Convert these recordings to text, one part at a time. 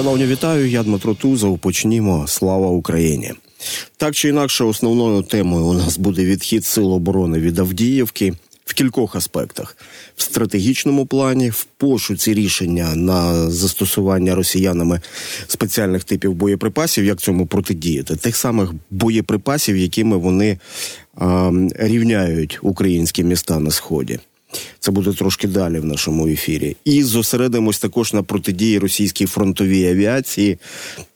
Шановні, вітаю. Я Дмитро Тузов. Почнімо. Слава Україні. Так чи інакше, основною темою у нас буде відхід сил оборони від Авдіївки в кількох аспектах: в стратегічному плані, в пошуці рішення на застосування росіянами спеціальних типів боєприпасів, як цьому протидіяти, тих самих боєприпасів, якими вони а, рівняють українські міста на сході. Це буде трошки далі в нашому ефірі. І зосередимось також на протидії російській фронтовій авіації,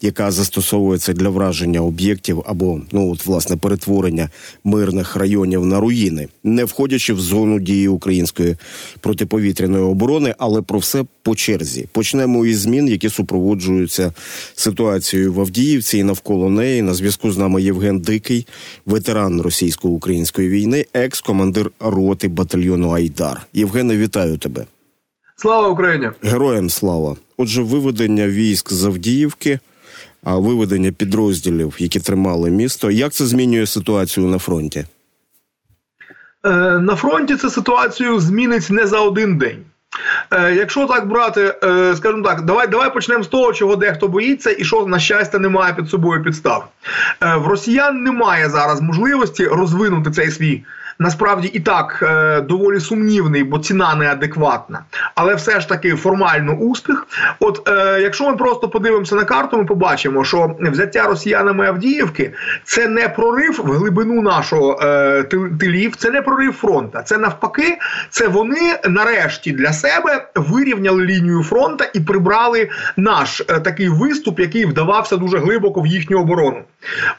яка застосовується для враження об'єктів або ну от власне перетворення мирних районів на руїни, не входячи в зону дії української протиповітряної оборони, але про все по черзі. Почнемо із змін, які супроводжуються ситуацією в Авдіївці і навколо неї. На зв'язку з нами Євген Дикий, ветеран російсько-української війни, екс-командир роти батальйону Айдар. Євгене, вітаю тебе. Слава Україні! Героям слава! Отже, виведення військ з Авдіївки, а виведення підрозділів, які тримали місто. Як це змінює ситуацію на фронті? Е, на фронті це ситуацію змінить не за один день. Е, якщо так брати, е, скажімо так, давай давай почнемо з того, чого дехто боїться, і що на щастя немає під собою підстав. В росіян немає зараз можливості розвинути цей свій насправді і так е, доволі сумнівний, бо ціна неадекватна, але все ж таки формально успіх. От е, якщо ми просто подивимося на карту, ми побачимо, що взяття росіянами Авдіївки це не прорив в глибину нашого е, тилів, це не прорив фронта. Це навпаки, це вони нарешті для себе вирівняли лінію фронта і прибрали наш такий виступ, який вдавався дуже глибоко в їхню оборону.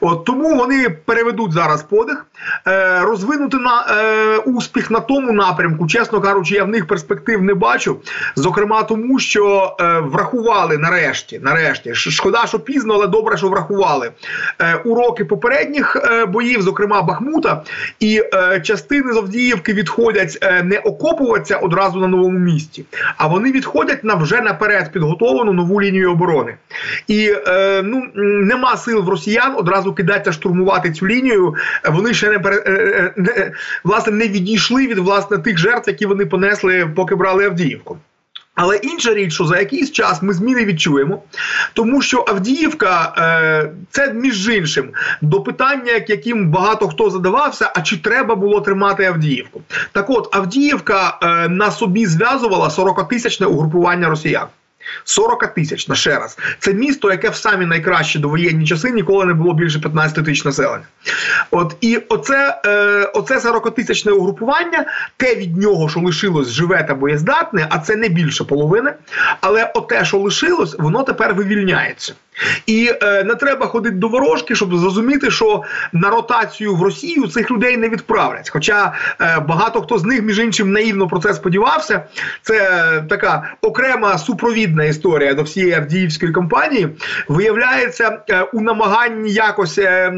От тому вони переведуть зараз подих, е, розвинути на е, успіх на тому напрямку, чесно кажучи, я в них перспектив не бачу. Зокрема, тому що е, врахували нарешті, нарешті, шкода, що пізно, але добре, що врахували е, уроки попередніх е, боїв, зокрема Бахмута, і е, частини з Авдіївки відходять е, не окопуватися одразу на новому місці, а вони відходять на вже наперед підготовлену нову лінію оборони. І е, ну нема сил в росіян одразу кидатися штурмувати цю лінію. Вони ще не пере. Не власне не відійшли від власне тих жертв, які вони понесли, поки брали Авдіївку. Але інша річ, що за якийсь час ми зміни відчуємо, тому що Авдіївка е, це між іншим до питання, яким багато хто задавався: а чи треба було тримати Авдіївку? Так, от Авдіївка е, на собі зв'язувала 40-тисячне угрупування росіян. 40 тисяч на ще раз. Це місто, яке в самі найкращі довоєнні часи ніколи не було більше 15 тисяч населення. От і оце е, оце 40-тисячне угрупування, те від нього, що лишилось живе та боєздатне, а це не більше половини. Але оте, що лишилось, воно тепер вивільняється. І е, не треба ходити до ворожки, щоб зрозуміти, що на ротацію в Росію цих людей не відправлять. Хоча е, багато хто з них, між іншим, наївно про це сподівався. Це така окрема супровідна історія до всієї Авдіївської кампанії. Виявляється, е, у намаганні якось, е,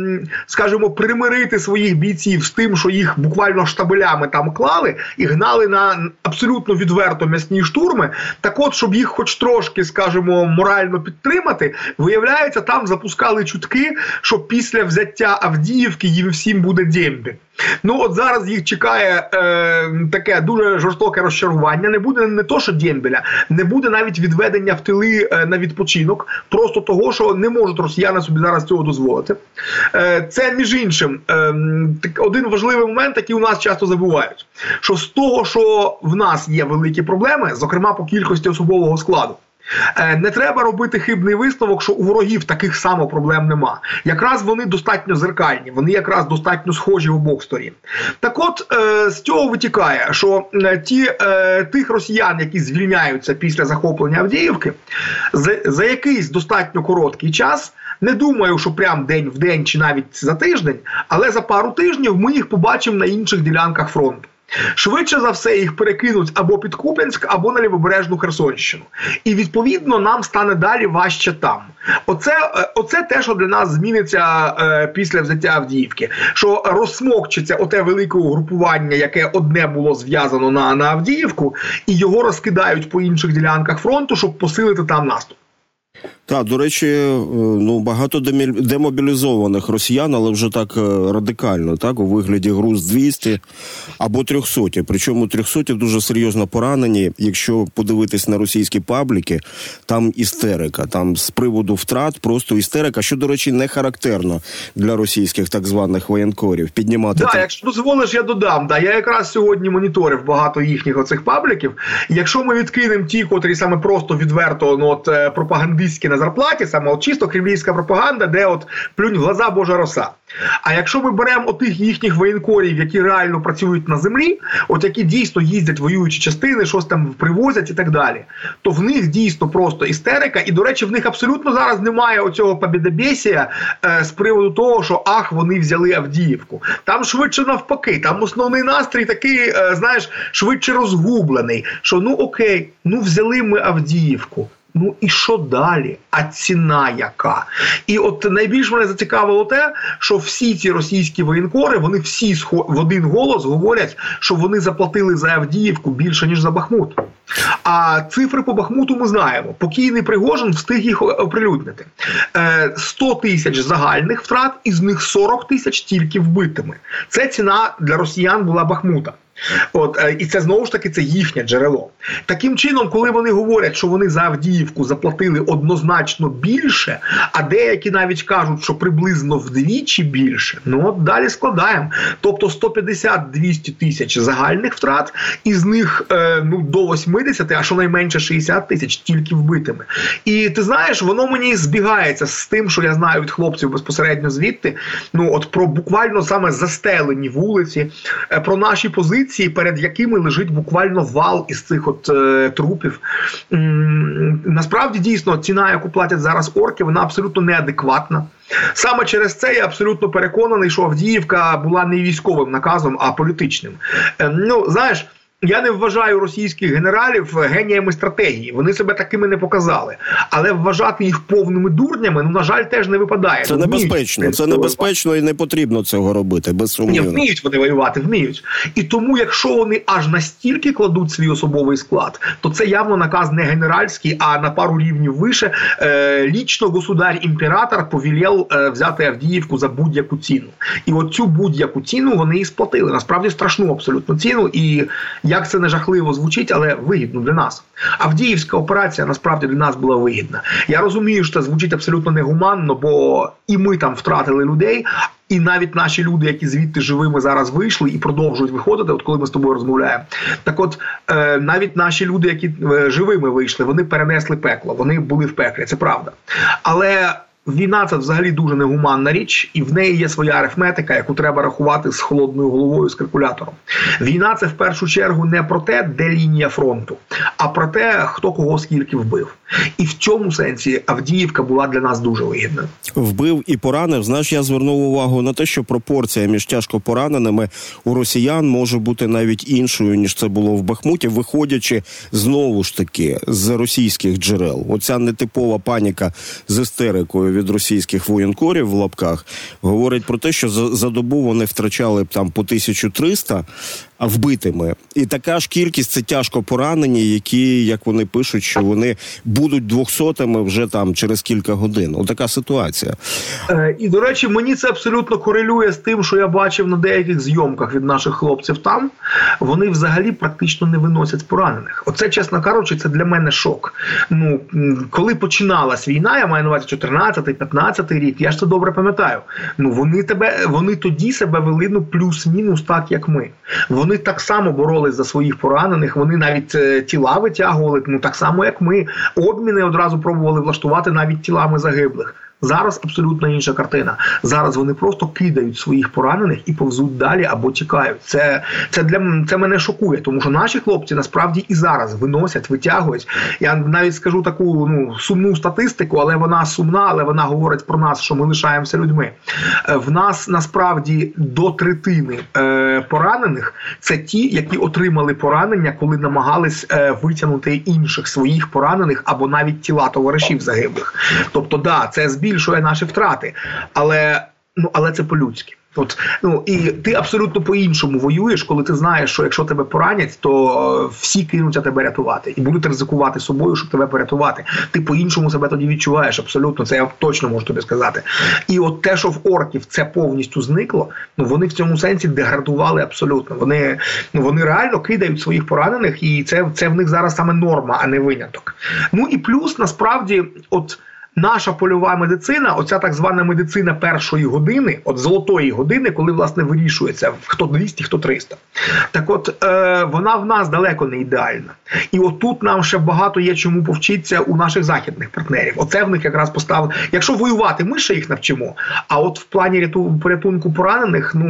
скажімо, примирити своїх бійців з тим, що їх буквально штабелями там клали і гнали на абсолютно відверто м'ясні штурми. Так, от, щоб їх, хоч трошки, скажімо, морально підтримати. Виявляється, там запускали чутки, що після взяття Авдіївки їм всім буде дембі. Ну от зараз їх чекає е, таке дуже жорстоке розчарування. Не буде не то, що дембеля, не буде навіть відведення в тили е, на відпочинок, просто того, що не можуть росіяни собі зараз цього дозволити. Е, Це між іншим е, один важливий момент, який у нас часто забувають: що з того, що в нас є великі проблеми, зокрема по кількості особового складу. Е, не треба робити хибний висновок, що у ворогів таких само проблем нема. Якраз вони достатньо зеркальні, вони якраз достатньо схожі в обох сторін. Так, от е, з цього витікає, що е, ті тих росіян, які звільняються після захоплення Авдіївки, за, за якийсь достатньо короткий час. Не думаю, що прям день в день чи навіть за тиждень, але за пару тижнів ми їх побачимо на інших ділянках фронту. Швидше за все їх перекинуть або під Куп'янськ, або на лівобережну Херсонщину. І відповідно нам стане далі важче там. Оце е, оце те, що для нас зміниться е, після взяття Авдіївки. Що розсмокчиться оте велике угрупування, яке одне було зв'язано на, на Авдіївку, і його розкидають по інших ділянках фронту, щоб посилити там наступ. Так, до речі, е, ну багато демобілізованих росіян, але вже так е, радикально, так у вигляді груз 200 або 300. Причому 300 дуже серйозно поранені. Якщо подивитись на російські пабліки, там істерика. Там з приводу втрат просто істерика, що до речі, не характерно для російських так званих воєнкорів. Піднімати да, якщо дозволиш, я додам. Да, я якраз сьогодні моніторив багато їхніх оцих пабліків. Якщо ми відкинемо ті, котрі саме просто відверто ну, от, е, пропагандистські на зарплаті, саме от чисто кремлівська пропаганда, де от плюнь в глаза Божа роса. А якщо ми беремо отих їхніх воєнкорів, які реально працюють на землі, от які дійсно їздять воюючі частини, щось там привозять і так далі, то в них дійсно просто істерика, і до речі, в них абсолютно зараз немає оцього побідобєсія е, з приводу того, що ах, вони взяли Авдіївку. Там швидше навпаки, там основний настрій такий, е, знаєш, швидше розгублений. Що ну окей, ну взяли ми Авдіївку. Ну і що далі? А ціна яка? І от найбільш мене зацікавило те, що всі ці російські воєнкори вони всі в один голос говорять, що вони заплатили за Авдіївку більше ніж за Бахмут. А цифри по Бахмуту ми знаємо. Покійний Пригожин встиг їх оприлюднити. 100 е, тисяч загальних втрат, із них 40 тисяч тільки вбитими. Це ціна для росіян була Бахмута. От е, і це знову ж таки це їхнє джерело. Таким чином, коли вони говорять, що вони за Авдіївку заплатили однозначно більше, а деякі навіть кажуть, що приблизно вдвічі більше, ну от далі складаємо. Тобто 150-200 тисяч загальних втрат, із них е, ну до 80, а щонайменше 60 тисяч тільки вбитими. І ти знаєш, воно мені збігається з тим, що я знаю від хлопців безпосередньо звідти. Ну от про буквально саме застелені вулиці, е, про наші позиції позиції, перед якими лежить буквально вал із цих от е, трупів. М-м, насправді дійсно ціна, яку платять зараз орки, вона абсолютно неадекватна. Саме через це я абсолютно переконаний, що Авдіївка була не військовим наказом, а політичним. Е, ну знаєш. Я не вважаю російських генералів геніями стратегії. Вони себе такими не показали. Але вважати їх повними дурнями, ну на жаль, теж не випадає. Це небезпечно. Це небезпечно і не потрібно цього робити. Без сумніву. Ні, вміють вони воювати, вміють. І тому, якщо вони аж настільки кладуть свій особовий склад, то це явно наказ не генеральський, а на пару рівнів вище. Е, лічно государь імператор повілів е, взяти Авдіївку за будь-яку ціну. І от цю будь-яку ціну вони і сплатили. Насправді страшну абсолютно ціну. І як це не жахливо звучить, але вигідно для нас. Авдіївська операція насправді для нас була вигідна. Я розумію, що це звучить абсолютно негуманно, бо і ми там втратили людей. І навіть наші люди, які звідти живими зараз вийшли і продовжують виходити, от коли ми з тобою розмовляємо, так от е, навіть наші люди, які е, живими вийшли, вони перенесли пекло, вони були в пеклі, це правда. Але Війна це взагалі дуже негуманна річ, і в неї є своя арифметика, яку треба рахувати з холодною головою з калькулятором. Війна це в першу чергу не про те, де лінія фронту, а про те, хто кого скільки вбив. І в цьому сенсі Авдіївка була для нас дуже вигідна. Вбив і поранив. Знаєш, я звернув увагу на те, що пропорція між тяжко пораненими у росіян може бути навіть іншою ніж це було в Бахмуті, виходячи знову ж таки з російських джерел. Оця нетипова паніка з істерикою від російських воєнкорів в лапках говорить про те, що за, добу вони втрачали там по 1300 вбитими, і така ж кількість це тяжко поранені, які як вони пишуть, що вони будуть двохсотими вже там через кілька годин. Отака ситуація. Е, і до речі, мені це абсолютно корелює з тим, що я бачив на деяких зйомках від наших хлопців. Там вони взагалі практично не виносять поранених. Оце, чесно кажучи, це для мене шок. Ну коли починалась війна, я маю на увазі 14-15 рік. Я ж це добре пам'ятаю. Ну вони тебе вони тоді себе вели ну плюс-мінус так, як ми. Вони вони так само боролись за своїх поранених. Вони навіть е, тіла витягували, ну так само як ми. Обміни одразу пробували влаштувати навіть тілами загиблих. Зараз абсолютно інша картина. Зараз вони просто кидають своїх поранених і повзуть далі або тікають. Це це для це мене шокує, тому що наші хлопці насправді і зараз виносять, витягують. Я навіть скажу таку ну сумну статистику, але вона сумна, але вона говорить про нас, що ми лишаємося людьми. Е, в нас насправді до третини е, поранених це ті, які отримали поранення, коли намагались е, витягнути інших своїх поранених або навіть тіла товаришів загиблих. Тобто, да, це збір збільшує наші втрати, але ну але це по-людськи. От ну і ти абсолютно по-іншому воюєш, коли ти знаєш, що якщо тебе поранять, то всі кинуться тебе рятувати і будуть ризикувати собою, щоб тебе порятувати. Ти по-іншому себе тоді відчуваєш. Абсолютно, це я точно можу тобі сказати. І от те, що в орків це повністю зникло, ну вони в цьому сенсі деградували абсолютно. Вони ну вони реально кидають своїх поранених, і це це в них зараз саме норма, а не виняток. Ну і плюс насправді, от наша польова медицина, оця так звана медицина першої години, от золотої години, коли власне вирішується хто 200, хто 300. Так, от е, вона в нас далеко не ідеальна, і отут нам ще багато є чому повчитися у наших західних партнерів. Оце в них якраз поставили. Якщо воювати, ми ще їх навчимо. А от в плані ряту, порятунку поранених, ну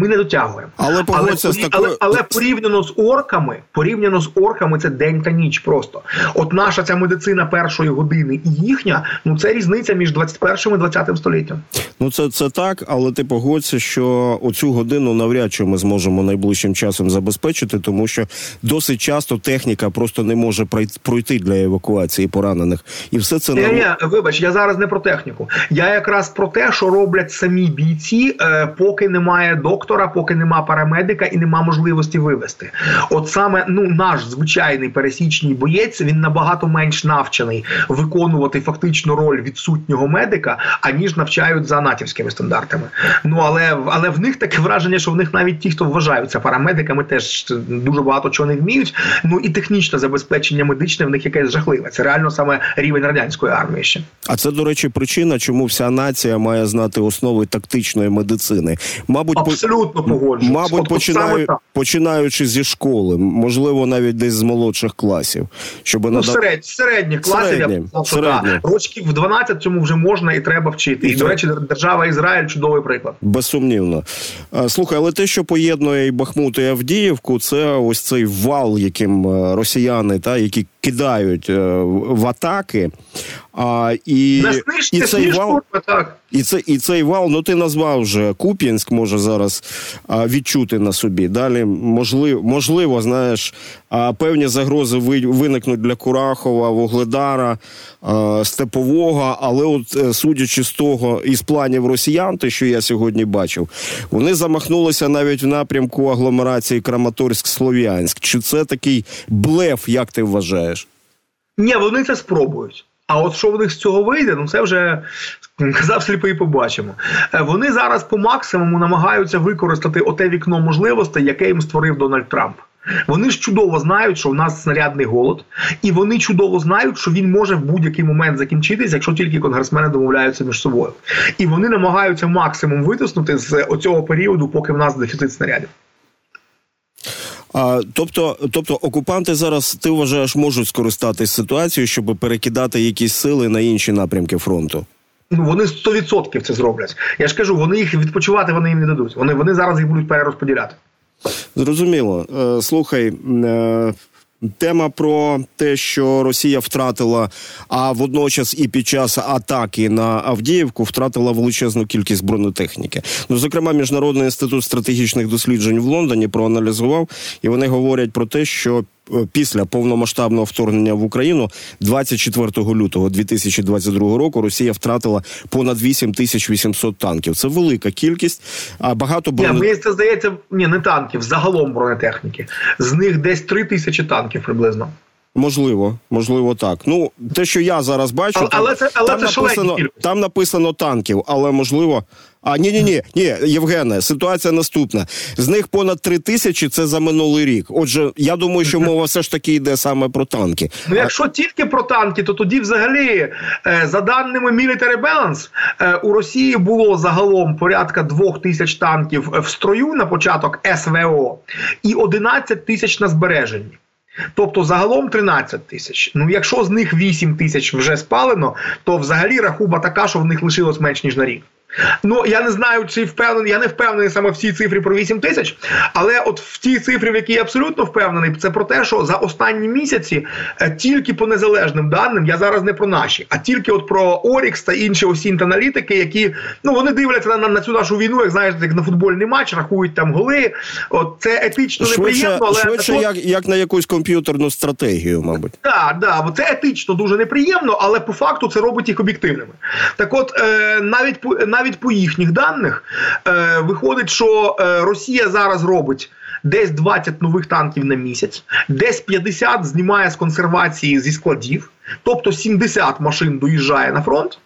ми не дотягуємо. Але але, з такою... але, але порівняно з орками, порівняно з орками, це день та ніч. Просто от наша ця медицина першої години і їхня. Ну це різниця між 21 і 20 століттям. Ну це це так, але ти погодься, що оцю годину навряд чи ми зможемо найближчим часом забезпечити, тому що досить часто техніка просто не може пройти для евакуації поранених, і все це не я, вибач. Я зараз не про техніку. Я якраз про те, що роблять самі бійці, е, поки немає доктора, поки нема парамедика і нема можливості вивести. От саме ну наш звичайний пересічний боєць він набагато менш навчений виконувати фактично роль відсутнього медика, аніж навчають за натівськими стандартами. Ну але але в них таке враження, що в них навіть ті, хто вважаються парамедиками, теж дуже багато чого не вміють. Ну і технічне забезпечення медичне в них якесь жахливе. Це реально саме рівень радянської армії. ще. А це до речі, причина, чому вся нація має знати основи тактичної медицини. Мабуть, абсолютно погоджуюсь. Мабуть, от, починаю, починаючи зі школи, можливо, навіть десь з молодших класів, щоб ну, надав... серед, середніх класів Середні. я б сказав, що да. рочків в 12 цьому вже можна і треба вчити. І, до речі, держава Ізраїль чудовий приклад. Безсумнівно. Слухай, але те, що поєднує і Бахмут і Авдіївку, це ось цей вал, яким е, росіяни та які кидають е, в атаки. А, І і цей вал, і, це, і цей вал, ну ти назвав вже Куп'янськ, може зараз а, відчути на собі. Далі, можливо, можливо, знаєш, а, певні загрози виникнуть для Курахова, Вугледара, а, Степового, але от е, судячи з того, із планів росіян, те, що я сьогодні бачив, вони замахнулися навіть в напрямку агломерації Краматорськ-Слов'янськ. Чи це такий блеф, як ти вважаєш? Ні, вони це спробують. А от що в них з цього вийде, ну це вже казав сліпий, побачимо. Е, вони зараз по максимуму намагаються використати оте вікно можливостей, яке їм створив Дональд Трамп. Вони ж чудово знають, що в нас снарядний голод, і вони чудово знають, що він може в будь-який момент закінчитися, якщо тільки конгресмени домовляються між собою. І вони намагаються максимум витиснути з оцього періоду, поки в нас дефіцит снарядів. А, Тобто, тобто окупанти зараз ти вважаєш можуть скористатись ситуацією, щоб перекидати якісь сили на інші напрямки фронту. Ну вони 100% це зроблять. Я ж кажу, вони їх відпочивати вони їм не дадуть. Вони вони зараз їх будуть перерозподіляти. Зрозуміло. Е, слухай. Тема про те, що Росія втратила, а водночас і під час атаки на Авдіївку втратила величезну кількість бронетехніки. Ну, зокрема, міжнародний інститут стратегічних досліджень в Лондоні проаналізував, і вони говорять про те, що після повномасштабного вторгнення в Україну 24 лютого 2022 року Росія втратила понад 8 тисяч 800 танків. Це велика кількість. А багато броне... Ні, мені це здається, ні, не танків, загалом бронетехніки. З них десь 3 тисячі танків приблизно. Можливо, можливо, так. Ну те, що я зараз бачу, але, там, але це але там це написано там написано танків, але можливо. А ні, ні, ні, ні, Євгене, ситуація наступна. З них понад три тисячі це за минулий рік. Отже, я думаю, що мова все ж таки йде саме про танки. Ну, якщо тільки про танки, то тоді, взагалі, е, за даними Military Balance, е, у Росії було загалом порядка двох тисяч танків в строю на початок СВО і 11 тисяч на збереженні. Тобто загалом 13 тисяч. Ну якщо з них 8 тисяч вже спалено, то взагалі рахуба така, що в них лишилось менш ніж на рік. Ну я не знаю, чи впевнений, я не впевнений саме в цій цифрі про 8 тисяч, але от в тій цифрі, в якій я абсолютно впевнений, це про те, що за останні місяці е, тільки по незалежним даним, я зараз не про наші, а тільки от про Орікс та інші осінь аналітики, які ну вони дивляться на, на, на цю нашу війну, як знаєте, як на футбольний матч, рахують там голи. От це етично швидше, неприємно, але швидше, то... як як на якусь комп'ютерну стратегію, мабуть, так, да, да, це етично дуже неприємно, але по факту це робить їх об'єктивними. Так, от е, навіть навіть навіть по їхніх даних е, виходить, що е, Росія зараз робить. Десь 20 нових танків на місяць, десь 50 знімає з консервації зі складів, тобто 70 машин доїжджає на фронт.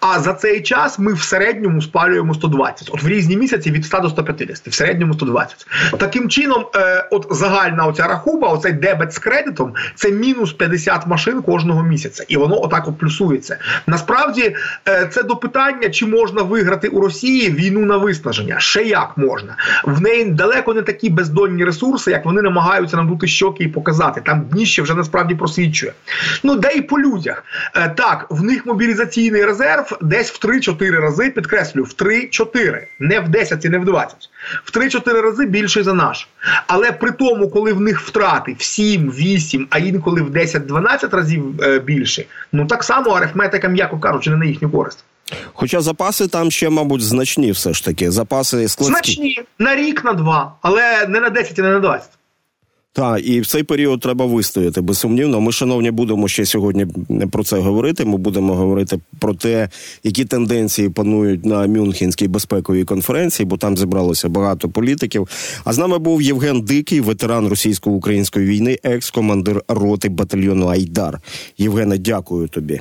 А за цей час ми в середньому спалюємо 120. От в різні місяці від 100 до 150, в середньому 120. Таким чином, е, от загальна оця рахуба, оцей дебет з кредитом, це мінус 50 машин кожного місяця, і воно отак от плюсується. Насправді, е, це до питання, чи можна виграти у Росії війну на виснаження. Ще як можна. В неї далеко не такі бездонні ресурси, як вони намагаються надути щоки і показати. Там дніще вже насправді просвічує. Ну де і по людях. Е, так, в них мобілізаційний резерв резерв десь в 3-4 рази, підкреслюю, в 3-4, не в 10 і не в 20, в 3-4 рази більший за наш. Але при тому, коли в них втрати в 7, 8, а інколи в 10-12 разів е, більше, ну так само арифметика, м'яко кажучи, не на їхню користь. Хоча запаси там ще, мабуть, значні все ж таки. Запаси складські. Значні на рік, на два, але не на 10 і не на 20. Так, і в цей період треба вистояти безсумнівно. Ми, шановні, будемо ще сьогодні про це говорити. Ми будемо говорити про те, які тенденції панують на Мюнхенській безпековій конференції, бо там зібралося багато політиків. А з нами був Євген Дикий, ветеран російсько-української війни, екс-командир роти батальйону Айдар. Євгене, дякую тобі.